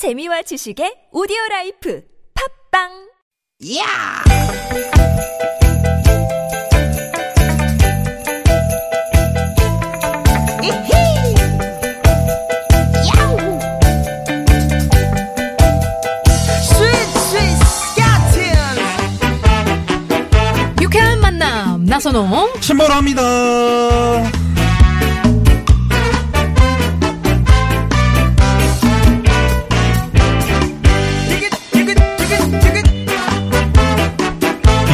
재미와 지식의 오디오 라이프 팝빵 야! 이히! 야우! 스윗 스윗 스카틴! 유쾌한 만남 나선홍 신보라입니다.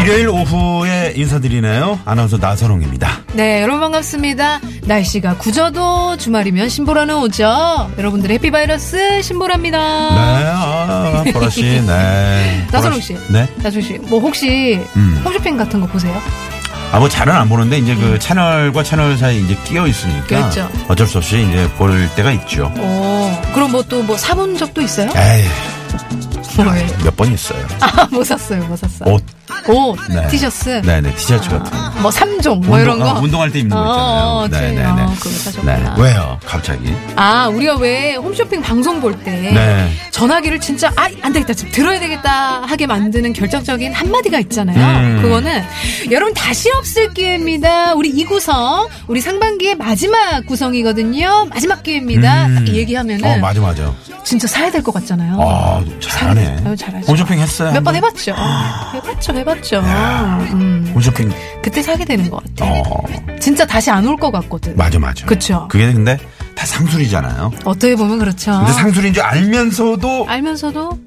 일요일 오후에 인사드리네요. 아나운서 나선홍입니다. 네 여러분 반갑습니다 날씨가 굳어도 주말이면 신보라는 오죠 여러분들 해피바이러스 신보라입니다 네, 아, 보라 씨, 네. 나선홍 씨. 네. 나선 씨 뭐 혹시 음. 홈쇼핑 같은 거 보세요? 아, 뭐 잘은 안 보는데 이제 그 채널과 채널 사이 이제 끼어 있으니까. 음. 그렇죠. 어쩔 수 없이 이제 볼 때가 있죠. 오 그럼 뭐 또 뭐 사본 적도 있어요? 에이? 몇 번 있어요. 아 뭐 샀어요 뭐 샀어요? 옷. 옷 네. 티셔츠 네네, 티셔츠 같은 거. 뭐 3종 뭐 이런 거 운동, 아, 운동할 때 입는 거 있잖아요. 어, 어, 네네네. 아, 그거 사셨구나. 네. 왜요, 갑자기? 아, 우리가 왜 홈쇼핑 방송 볼때 네. 전화기를 진짜 아, 안 되겠다. 지금 들어야 되겠다 하게 만드는 결정적인 한마디가 있잖아요. 음. 그거는 여러분 다시 없을 기회입니다. 우리 이 구성, 우리 상반기의 마지막 구성이거든요. 마지막 기회입니다. 음. 딱 얘기하면은 어, 맞아, 맞아. 진짜 사야 될 것 같잖아요. 아, 잘하네. 잘하죠. 홈쇼핑 했어요? 몇번 한번? 해봤죠. 해봤죠, 해봤죠. 야. 음. 홈쇼핑. 그때 사게 되는 것 같아. 어, 진짜 다시 안 올 것 같거든. 맞아, 맞아. 그쵸. 그게 근데 다 상술이잖아요. 어떻게 보면 그렇죠. 근데 상술인 줄 알면서도 알면서도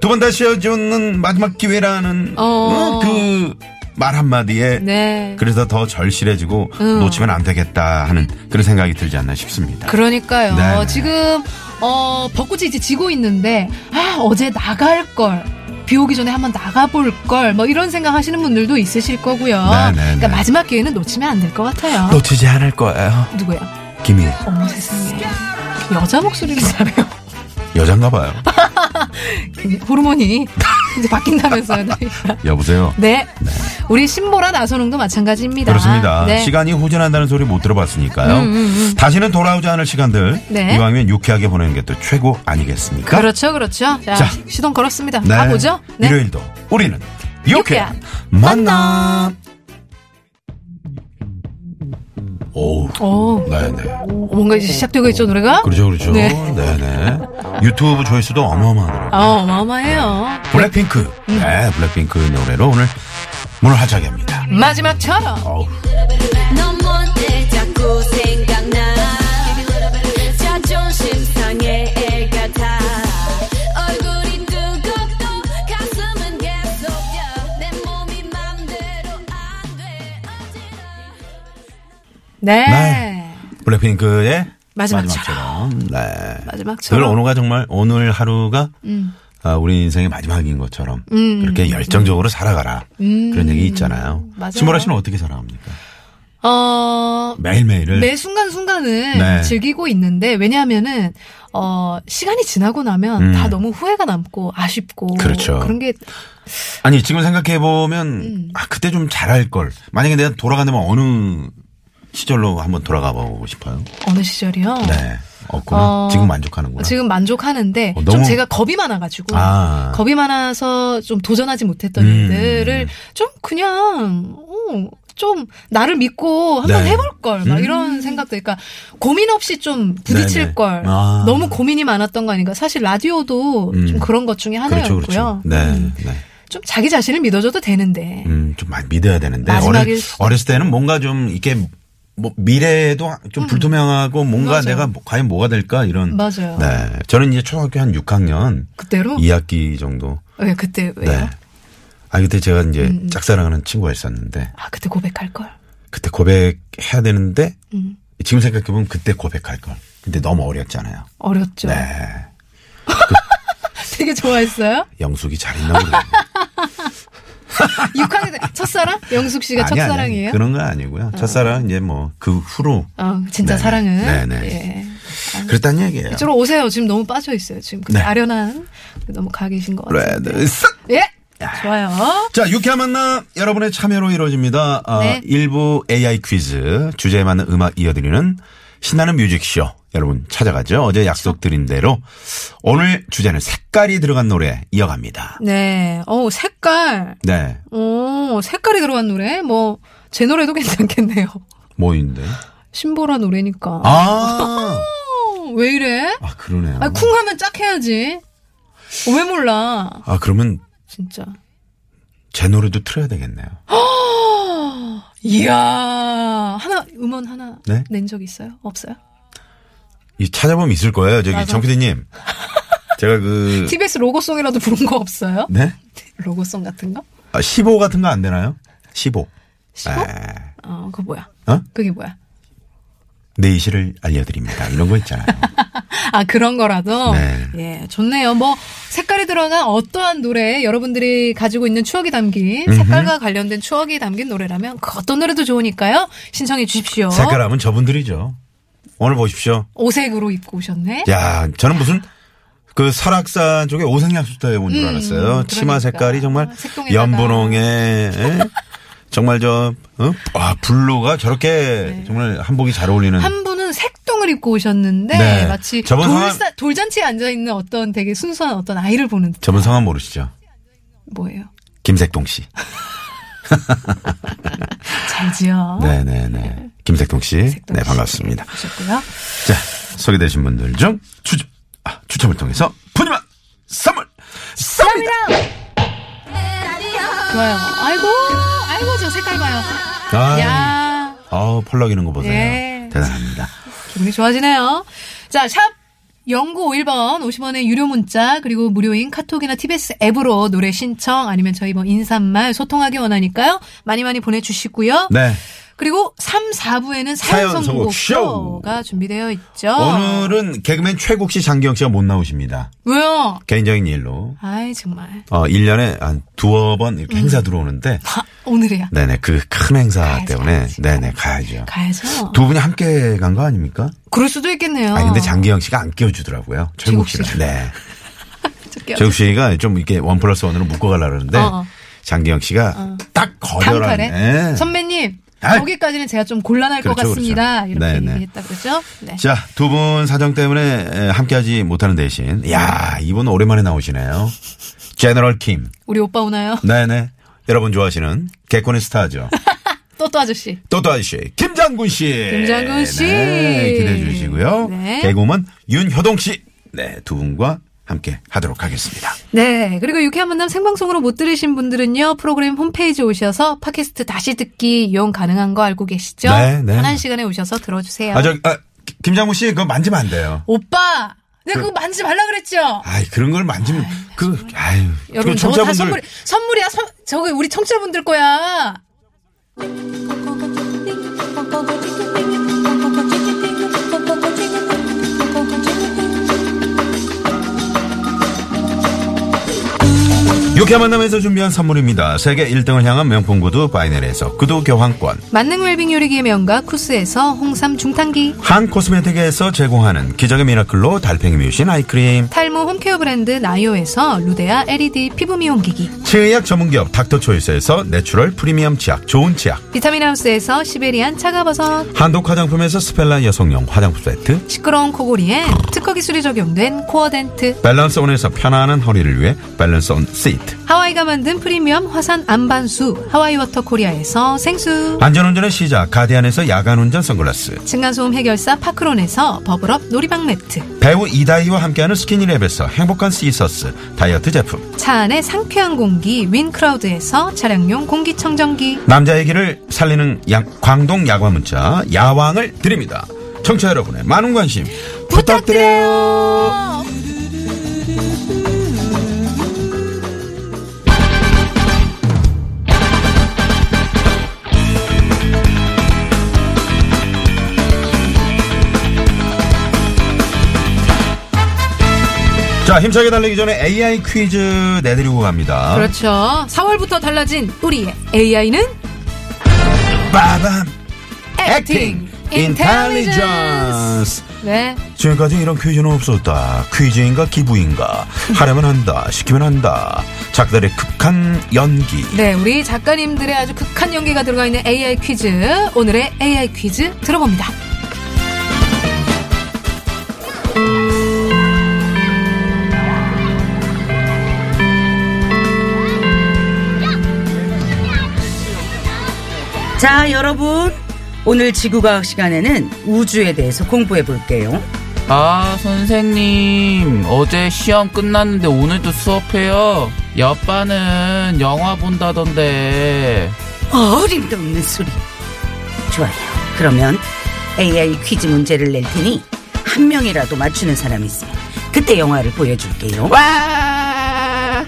두 번 다시 헤어지는 마지막 기회라는 어. 그 말 한마디에 네. 그래서 더 절실해지고 음. 놓치면 안 되겠다 하는 그런 생각이 들지 않나 싶습니다. 그러니까요. 네. 지금 어 벚꽃이 이제 지고 있는데 아 어제 나갈 걸. 비 오기 전에 한번 나가볼 걸, 뭐 이런 생각 하시는 분들도 있으실 거고요. 네, 네, 그러니까 네. 마지막 기회는 놓치면 안 될 것 같아요. 놓치지 않을 거예요. 누구야? 김희 어머 세상에. 여자 목소리를 잘해요. 여잔가 봐요. 호르몬이 이제 바뀐다면서요. 나이가. 여보세요. 네. 우리 신보라 나선홍도 마찬가지입니다. 그렇습니다. 네. 시간이 후진한다는 소리 못 들어봤으니까요. 음, 음, 음. 다시는 돌아오지 않을 시간들 네. 이왕이면 유쾌하게 보내는 게 또 최고 아니겠습니까? 그렇죠, 그렇죠. 자, 자. 시동 걸었습니다. 네. 가보죠. 네. 일요일도 우리는 유쾌한 유쾌한 만남. 오. 오, 네네. 뭔가 이제 시작되고 있죠, 노래가? 그렇죠, 그렇죠. 네. 네. 네 유튜브 조회수도 어마어마하더라고요. 어, 어마어마해요. 블랙핑크. 음. 네, 블랙핑크 노래로 오늘 문을 하자기합니다. 마지막처럼. 어우. 네. 네. 블랙핑크의 마지막처럼. 마지막처럼. 네. 늘 마지막처럼. 오늘가 정말 오늘 하루가 음. 아, 우리 인생의 마지막인 것처럼 음. 그렇게 열정적으로 살아가라. 음. 그런 얘기 있잖아요. 맞아요. 신보라 씨는 어떻게 살아갑니까? 어, 매일매일을. 매 순간 순간은 네. 즐기고 있는데, 왜냐하면은, 어, 시간이 지나고 나면 음. 다 너무 후회가 남고 아쉽고. 그렇죠. 그런 게, 아니, 지금 생각해 보면, 음. 아, 그때 좀 잘할 걸. 만약에 내가 돌아간다면 어느 시절로 한번 돌아가 보고 싶어요? 어느 시절이요? 네. 없구나. 어, 지금 만족하는구나. 지금 만족하는데 어, 좀 너무- 제가 겁이 많아가지고 아. 겁이 많아서 좀 도전하지 못했던 음. 일들을 좀 그냥 어, 좀 나를 믿고 한번 네. 해볼 걸막 음. 이런 생각들 그러니까 고민 없이 좀 부딪힐 네네. 걸 아. 너무 고민이 많았던 거 아닌가 사실 라디오도 음. 좀 그런 것 중에 그렇죠, 하나였고요 그렇죠. 네, 음, 네. 좀 자기 자신을 믿어줘도 되는데 음, 좀 많이 믿어야 되는데. 마지막일 어렸. 어렸을 때는 뭔가 좀 이렇게 뭐 미래도 좀 불투명하고 뭔가 음. 맞아요. 내가 뭐- 과연 뭐가 될까 이런. 맞아요. 네. 저는 이제 초등학교 한 6학년 그때로 2학기 정도. 왜 그때 왜요? 네. 아, 그때 제가 이제 음. 짝사랑하는 친구가 있었는데 아 그때 고백할 걸 그때 고백해야 되는데 음. 지금 생각해 보면 그때 고백할 걸. 근데 너무 어렸잖아요. 어렸죠 네. 되게 좋아했어요 영숙이 잘 있나 모르겠네. 6학년 때 첫사랑? 영숙 씨가 아니, 아니, 첫사랑이에요? 그런 건 아니고요. 첫사랑은 이제 뭐 그 후로 어, 진짜 네네. 사랑은. 네네. 예. 그랬단 얘기예요. 이쪽으로 오세요. 지금 너무 빠져 있어요. 지금 그 네. 아련한 너무 가 계신 것 같아요. 예. 좋아요. 자, 유쾌한 만남 여러분의 참여로 이루어집니다. 어, 네. 일부 AI 퀴즈 주제에 맞는 음악 이어드리는 신나는 뮤직쇼 여러분 찾아가죠. 어제 약속드린 대로 오늘 주제는 색깔이 들어간 노래 이어갑니다. 네. 어 색깔. 네. 오, 색깔이 들어간 노래? 뭐, 제 노래도 괜찮겠네요. 뭐인데? 신보라 노래니까. 아, 어, 왜 이래? 아 그러네요. 아, 쿵 하면 짝 해야지. 어, 왜 몰라? 아, 그러면 진짜. 제 노래도 틀어야 되겠네요. 이야. 하나, 음원 하나 네? 낸 적 있어요? 없어요? 이 찾아보면 있을 거예요. 저기 맞아. 정 PD님. 제가 그 TBS 로고송이라도 부른 거 없어요? 네? 로고송 같은 거? 아, 15 같은 거 안 되나요? 15. 15? 에, 어, 그거 뭐야? 어? 그게 뭐야? 내이시를 알려드립니다. 이런 거 있잖아요. 아, 그런 거라도? 네. 예, 좋네요. 뭐, 색깔이 들어간 어떠한 노래, 여러분들이 가지고 있는 추억이 담긴, 색깔과 관련된 추억이 담긴 노래라면, 그 어떤 노래도 좋으니까요. 신청해 주십시오. 색깔하면 저분들이죠. 오늘 보십시오. 오색으로 입고 오셨네. 야, 저는 무슨 그 설악산 쪽에 오색약수터에 온 줄 알았어요. 치마 그러니까. 색깔이 정말 색동에다가. 연분홍에 에? 정말 저 어? 아, 블루가 저렇게 정말 한복이 잘 어울리는 네. 한 분은 색동을 입고 오셨는데, 네. 마치 저번 돌사, 성함- 돌잔치에 앉아 있는 어떤 되게 순수한 어떤 아이를 보는 듯. 저분 성함 모르시죠? 뭐예요? 김색동 씨. 잘 지어. 네네네. 김색동 씨. 색동 네, 씨 반갑습니다. 오셨고요. 자, 소개되신 분들 중 추첨, 아, 추첨을 통해서 푸짐한 선물 쏩니다! 좋아요. 아이고, 아이고, 저 색깔 봐요. 아, 야 아 펄럭이는 거 보세요. 예. 대단합니다. 기분이 좋아지네요. 자, 샵 0951번 50원의 유료 문자 그리고 무료인 카톡이나 TBS 앱으로 노래 신청 아니면 저희 뭐 인사말 소통하기 원하니까요. 많이 많이 보내주시고요. 네. 그리고 3, 4부에는 사연 선곡 쇼. 쇼가 준비되어 있죠. 오늘은 개그맨 최국 씨, 장기영 씨가 못 나오십니다. 왜요? 개인적인 일로. 아이 정말 어, 1년에 한 두어 번 이렇게 행사 들어오는데, 아, 오늘이야. 네네, 그 큰 행사 가야지, 때문에, 가야지. 네네, 가야죠. 가야죠. 두 분이 함께 간 거 아닙니까? 그럴 수도 있겠네요. 아니, 근데 장기영 씨가 안 끼워주더라고요. 최국. 씨가. 네. 최국 씨가 좀 이렇게 원 플러스 원으로 묶어가려고 그러는데, 어, 어. 장기영 씨가 딱 거절한, 단칼에 네. 선배님. 거기까지는 제가 좀 곤란할 것 그렇죠, 같습니다. 그렇죠. 이렇게 네네. 얘기했다 그러죠. 네. 자, 두 분 사정 때문에 에, 함께하지 못하는 대신, 야 이분 오랜만에 나오시네요. 제너럴 킴. 우리 오빠 오나요? 네네. 여러분 좋아하시는 개콘의 스타죠. 또또 아저씨. 또또 아저씨, 김장군 씨. 김장군 씨. 네, 기대해 주시고요. 네. 개그우먼 윤효동 씨. 네, 두 분과 함께 하도록 하겠습니다. 네. 그리고 유쾌한 만남 생방송으로 못 들으신 분들은요. 프로그램 홈페이지 오셔서 팟캐스트 다시 듣기 이용 가능한 거 알고 계시죠? 네, 네. 편한 시간에 오셔서 들어주세요. 아, 저, 아, 김장군 씨, 그거 만지면 안 돼요. 오빠! 내가 그 거 만지지 말라 그랬죠? 아이, 그런 걸 만지면, 그, 아유. 여러분, 그 저거 다 청자분들- 선물이, 선물이야. 선, 저거 우리 청취자분들 거야. 유쾌한 만남에서 준비한 선물입니다. 세계 1등을 향한 명품 구두 바이네르에서 구두 교환권. 만능 웰빙 요리기의 명가 쿠스에서 홍삼 중탕기. 한 코스메틱에서 제공하는 기적의 미라클로 달팽이 뮤신 아이크림. 탈모 home care 브랜드 나요에서 루데아 LED 피부 미용기기. 치의학 전문기업 닥터초이스에서 natural 프리미엄 치약 좋은 치약. 비타민 하우스에서 시베리안 차가버섯. 한독 화장품에서 스펠라 여성용 화장품 세트. 시끄러운 코골이에 특허 기술이 적용된 코어 덴트. 밸런스 온에서 편안한 허리를 위해 밸런스 온 시트. 하와이가 만든 프리미엄 화산 암반수. 하와이 워터 코리아에서 생수. 안전운전의 시작 가디안에서 야간운전 선글라스. 층간소음 해결사 파크론에서 버블업 놀이방 매트. 배우 이다희와 함께하는 스키니랩에서 행복한 시서스 다이어트 제품. 차 안에 상쾌한 공기 윈크라우드에서 차량용 공기청정기. 남자의 기를 살리는 양- 광동 야광 문자 야왕을 드립니다. 청취자 여러분의 많은 관심 부탁드려요. 자, 힘차게 달리기 전에 AI 퀴즈 내드리고 갑니다. 그렇죠. 4월부터 달라진 우리의 AI는 빠밤! Acting Intelligence. 네. 지금까지 이런 퀴즈는 없었다. 퀴즈인가 기부인가. 하려면 한다. 시키면 한다. 작들의 극한 연기. 네, 우리 작가님들의 아주 극한 연기가 들어가 있는 AI 퀴즈. 오늘의 AI 퀴즈 들어봅니다. 자, 여러분. 오늘 지구과학 시간에는 우주에 대해서 공부해 볼게요. 아, 선생님. 어제 시험 끝났는데 오늘도 수업해요. 옆반은 영화 본다던데. 어림도 없는 소리. 좋아요. 그러면 AI 퀴즈 문제를 낼 테니 한 명이라도 맞추는 사람이 있으면 그때 영화를 보여줄게요. 와!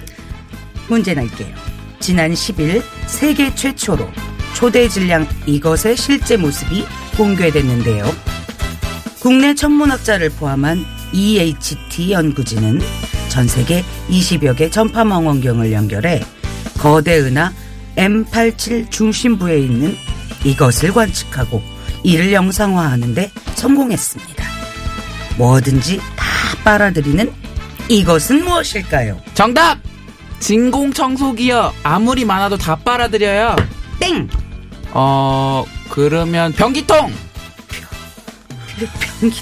문제 낼게요. 지난 10일 세계 최초로 초대 질량 이것의 실제 모습이 공개됐는데요. 국내 천문학자를 포함한 EHT 연구진은 전 세계 20여 개 전파 망원경을 연결해 거대 은하 M87 중심부에 있는 이것을 관측하고 이를 영상화하는데 성공했습니다. 뭐든지 다 빨아들이는 이것은 무엇일까요? 정답! 진공청소기요. 아무리 많아도 다 빨아들여요. 땡! 어, 그러면 변기통! 변기.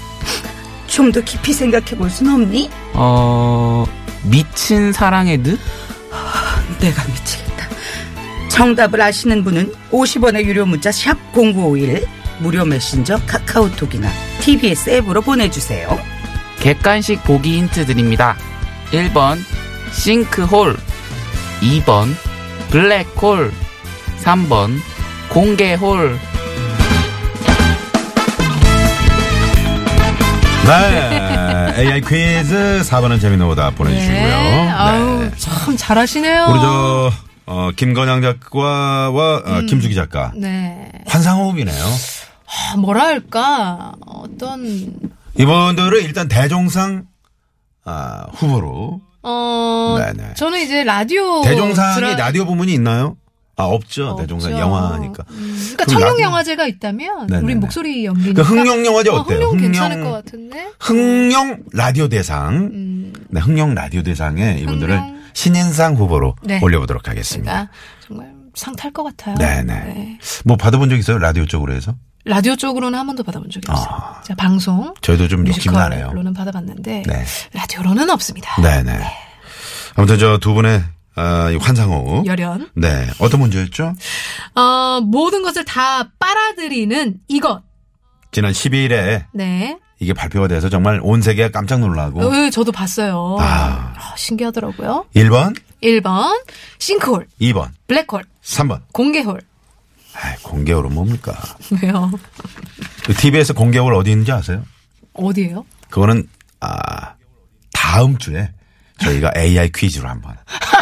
좀 더 깊이 생각해 볼 순 없니? 어, 미친 사랑의 늪? 내가 미치겠다. 정답을 아시는 분은 50원의 유료 문자 샵 0951 무료 메신저 카카오톡이나 TBS 앱으로 보내주세요. 객관식 보기 힌트 드립니다. 1번, 싱크홀. 2번, 블랙홀. 3번, 공개홀. 네. AI 퀴즈 4번은 재미는 오다 보내주시고요. 네. 아우, 네. 참 잘하시네요. 우리 저, 어, 김건양 작가와 어, 김수기 작가. 네. 환상호흡이네요. 아, 뭐랄까, 어떤, 이분들은 일단 대종상, 아, 후보로. 어, 네네. 저는 이제 라디오. 대종상이 드라- 라디오 부문이 있나요? 아, 없죠. 대종상 영화니까. 음, 그러니까 청룡 영화제가 있다면 네네네. 우리 목소리 연기니까. 그 흥룡 영화제 어, 어때요? 흥룡 흥룡- 괜찮을 것 같은데. 흥룡 라디오 대상. 음, 네, 흥룡 라디오 대상에 이분들을 흥룡. 신인상 후보로 네. 올려보도록 하겠습니다. 정말 상 탈 것 같아요. 네네. 네. 뭐 받아본 적 있어요? 라디오 쪽으로 해서? 라디오 쪽으로는 한 번도 받아본 적이 없어요. 아. 제가 방송, 저희도 좀 욕심나네요. 뮤지컬로는 받아봤는데 네. 라디오로는 없습니다. 네네. 아무튼 저 두 분의 아, 이 환상호흡. 열연. 네. 어떤 문제였죠? 어, 모든 것을 다 빨아들이는 이것. 지난 12일에 네. 이게 발표가 돼서 정말 온 세계가 깜짝 놀라고. 어, 저도 봤어요. 아. 아, 신기하더라고요. 1번, 1번, 싱크홀, 2번, 블랙홀, 3번. 공개홀. 아, 공개홀은 뭡니까? 왜요? 그 TV에서 공개홀 어디 있는지 아세요? 어디예요? 그거는 아 다음 주에 저희가 AI 퀴즈로 한번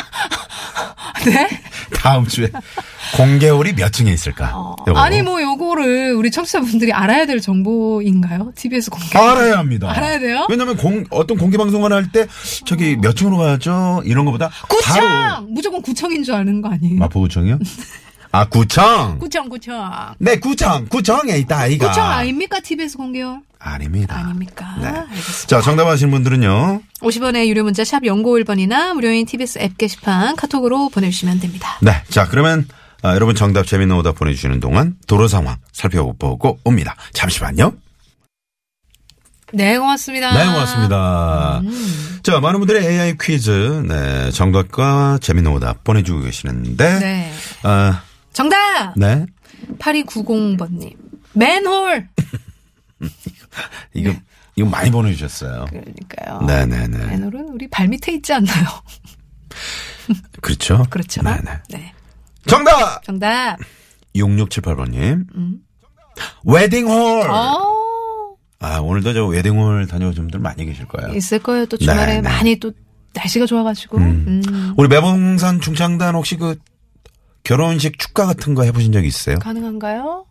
네? 다음 주에 공개홀이 몇 층에 있을까? 어. 아니 뭐 요거를 우리 청취자분들이 알아야 될 정보인가요? TBS 공개. 알아야 합니다. 알아야 돼요? 왜냐면 공 어떤 공개 방송을 할 때 저기 몇 층으로 가죠? 이런 거보다 구청! 바로 무조건 구청인 줄 아는 거 아니에요? 마포구청이요? 아 구청. 구청, 구청. 네 구청 구청에 있다 아이가. 구청 아닙니까? TBS 공개요? 아닙니다. 아닙니까? 네. 알겠습니다. 자 정답하신 분들은요. 50원의 유료 문자 샵 0951번이나 무료인 TBS 앱 게시판 카톡으로 보내주시면 됩니다. 네. 자 그러면 아, 여러분 정답 재미있는 오답 보내주시는 동안 도로 상황 살펴보고 옵니다. 잠시만요. 네, 고맙습니다. 네, 고맙습니다. 음. 자, 많은 분들의 AI 퀴즈, 네, 정답과 재미있는 오답 보내주고 계시는데, 네. 아, 정답! 네. 8290번님. 맨홀! 이거, 이거 많이 보내주셨어요. 그러니까요. 네네네. 맨홀은 우리 발 밑에 있지 않나요? 그렇죠. 그렇죠. 네네. 네. 정답! 정답. 6678번님. 웨딩홀! 음. 어, 아, 오늘도 저 웨딩홀 다녀오신 분들 많이 계실 거예요. 있을 거예요. 또 주말에 네, 네. 많이 또 날씨가 좋아가지고. 음. 음. 우리 매봉산 중창단 혹시 그 결혼식 축가 같은 거 해보신 적 있어요? 가능한가요?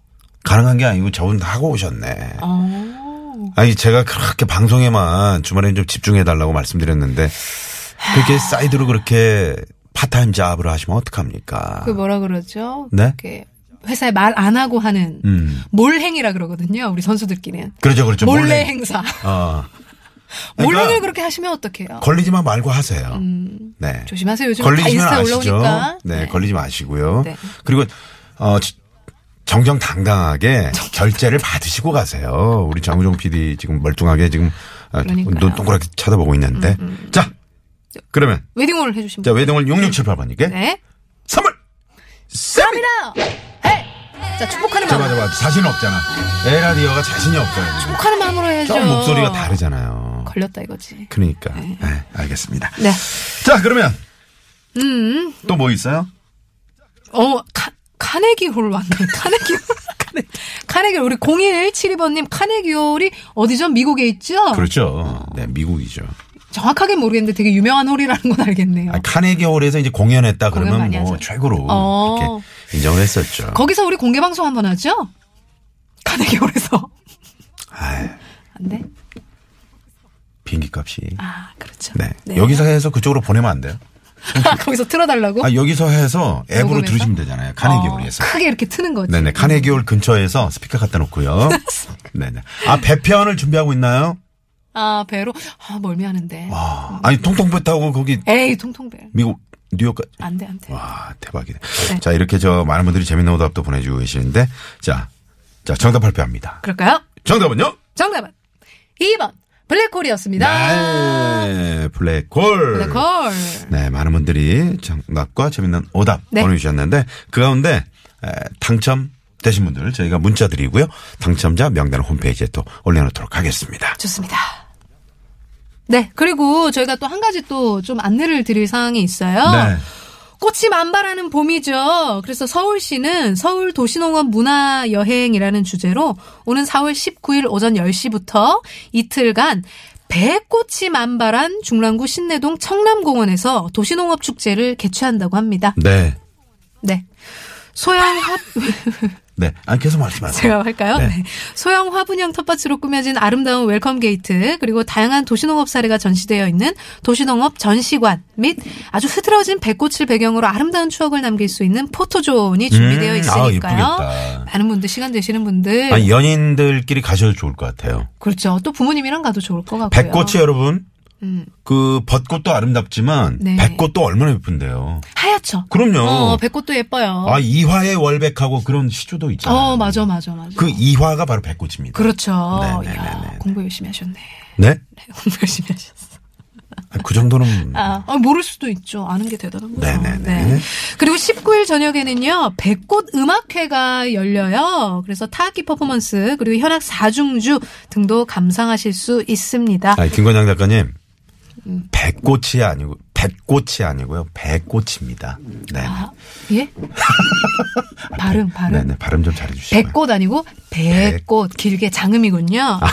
가능한 게 아니고 저분 다 하고 오셨네. 어. 아니 제가 그렇게 방송에만 주말에 좀 집중해 달라고 말씀드렸는데 그렇게 사이드로 그렇게 part-time job으로 하시면 어떡합니까? 그 뭐라 그러죠? 네? 이렇게 회사에 말 안 하고 하는 음. 몰행이라 그러거든요. 우리 선수들끼리는. 그렇죠, 그렇죠. 몰래, 몰래. 행사. 어. 그러니까 그렇게 하시면 어떡해요? 걸리지만 말고 하세요. 음, 네. 조심하세요. 요즘 다 걸리시면 아시죠? 올라오니까. 네, 걸리지 마시고요. 네. 그리고 어 지- 정정당당하게 결제를 받으시고 가세요. 우리 장우정 PD 지금 멀뚱하게 지금 아, 그러니까요. 음, 눈 동그랗게 쳐다보고 있는데. 자, 그러면 웨딩홀을 해주신 자 분. 외동을 6678번님께 네. 선물 쏩니다. 자, 축복하는 저 마음. 맞아, 맞아. 자신 없잖아. 에라디오가 자신이 없잖아요. 지금. 축복하는 마음으로 해야죠. 좀 목소리가 다르잖아요. 걸렸다 이거지. 그러니까. 네, 알겠습니다. 네. 자, 그러면 음. 또 뭐 있어요? 어, 카, 카네기 홀 왔네. 카네기 홀. 카네, 카네기 홀. 우리 0172번님 카네기 홀이 어디죠? 미국에 있죠? 그렇죠. 네, 미국이죠. 정확하게 모르겠는데 되게 유명한 홀이라는 건 알겠네요. 아, 카네기 홀에서 이제 공연했다 공연 그러면 뭐 하죠. 최고로 어. 이렇게 인정을 했었죠. 거기서 우리 공개 방송 한번 하죠? 카네기 홀에서. 아이, 안 돼? 비행기 값이. 아, 그렇죠. 네. 여기서 해서 그쪽으로 보내면 안 돼요? 거기서 틀어달라고? 아, 여기서 해서 앱으로 녹음해서? 들으시면 되잖아요. 카네기 어, 홀에서. 크게 이렇게 트는 거지. 네네. 카네기 홀 근처에서 스피커 갖다 놓고요. 네네. 아, 배편을 준비하고 있나요? 아, 배로? 아, 멀미하는데. 아, 아니, 통통배 타고 거기 에이, 통통배. 미국 뉴욕까지. 안 돼, 안 돼. 와, 대박이네. 네. 자, 이렇게 저 많은 분들이 재밌는 오답도 보내주고 계시는데, 자, 자, 정답 발표합니다. 그럴까요? 정답은요? 정답은 2번 블랙홀이었습니다. 네, 블랙홀. 블랙홀. 네, 많은 분들이 정답과 재밌는 오답 네. 보내주셨는데, 그 가운데 에, 당첨 되신 분들 저희가 문자 드리고요. 당첨자 명단을 홈페이지에 또 올려놓도록 하겠습니다. 좋습니다. 네, 그리고 저희가 또 한 가지 또 좀 안내를 드릴 사항이 있어요. 네. 꽃이 만발하는 봄이죠. 그래서 서울시는 서울 도시농업 문화 여행이라는 주제로 오는 4월 19일 오전 10시부터 이틀간 배꽃이 만발한 중랑구 신내동 청남공원에서 도시농업 축제를 개최한다고 합니다. 네. 네. 소형 합 네. 아니, 계속 말씀하세요. 제가 할까요? 네. 네. 소형 화분형 텃밭으로 꾸며진 아름다운 welcome gate 그리고 다양한 도시농업 사례가 전시되어 있는 도시농업 전시관 및 아주 흐드러진 배꽃을 배경으로 아름다운 추억을 남길 수 있는 포토존이 준비되어 음, 아, 있으니까요. 예쁘겠다. 많은 분들 시간 되시는 분들 아니, 연인들끼리 가셔도 좋을 것 같아요. 그렇죠. 또 부모님이랑 가도 좋을 것 같고요. 배꽃이 여러분, 음. 그 벚꽃도 아름답지만 네. 배꽃도 얼마나 예쁜데요. 하얗죠. 그럼요. 어, 배꽃도 예뻐요. 아, 이화의 월백하고 그런 시조도 있잖아요. 어, 맞아, 맞아, 맞아. 그 이화가 바로 백꽃입니다. 그렇죠. 네, 네, 이야, 네, 네. 공부 열심히 하셨네. 네? 네, 공부 열심히 하셨어. 아, 그 정도는 아, 아, 모를 수도 있죠. 아는 게 대단한 거죠. 네네 네. 그리고 19일 저녁에는요, 백꽃 음악회가 열려요. 그래서 타악기 퍼포먼스, 그리고 현악 사중주 등도 감상하실 수 있습니다. 아니, 김건장 작가님. 음. 백꽃이 아니고, 백꽃이 아니고요. 백꽃입니다. 네. 아, 예? 발음, 발음. 네네. 발음 좀 잘해 주시고요. 백꽃 아니고 백꽃 길게 장음이군요.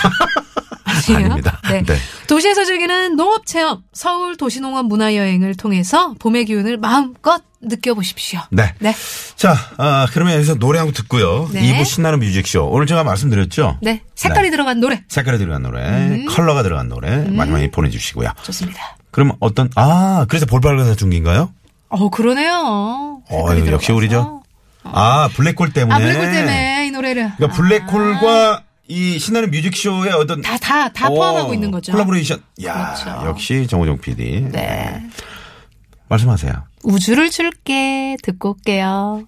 아닙니다. 네. 네. 도시에서 즐기는 농업 체험 서울 도시농업 문화 여행을 통해서 봄의 기운을 마음껏 느껴보십시오. 네. 네. 자, 아, 그러면 여기서 노래 한 곡 듣고요. 네. 2부 신나는 뮤직쇼. 오늘 제가 말씀드렸죠? 네. 색깔이 네. 들어간 노래 색깔이 들어간 노래, 음. 컬러가 들어간 노래 많이 많이 보내주시고요. 좋습니다. 그럼 어떤, 아, 그래서 볼빨간 사춘기인가요? 어 그러네요. 어, 역시 우리죠. 들어가서. 아, 블랙홀 때문에. 아 블랙홀 때문에 이 노래를 그러니까 블랙홀과 이 신나는 뮤직쇼의 어떤 다 다다 오, 포함하고 있는 거죠. 콜라보레이션. 야, 그렇죠. 역시 정호정 PD. 네. 말씀하세요. 우주를 줄게 듣고 올게요.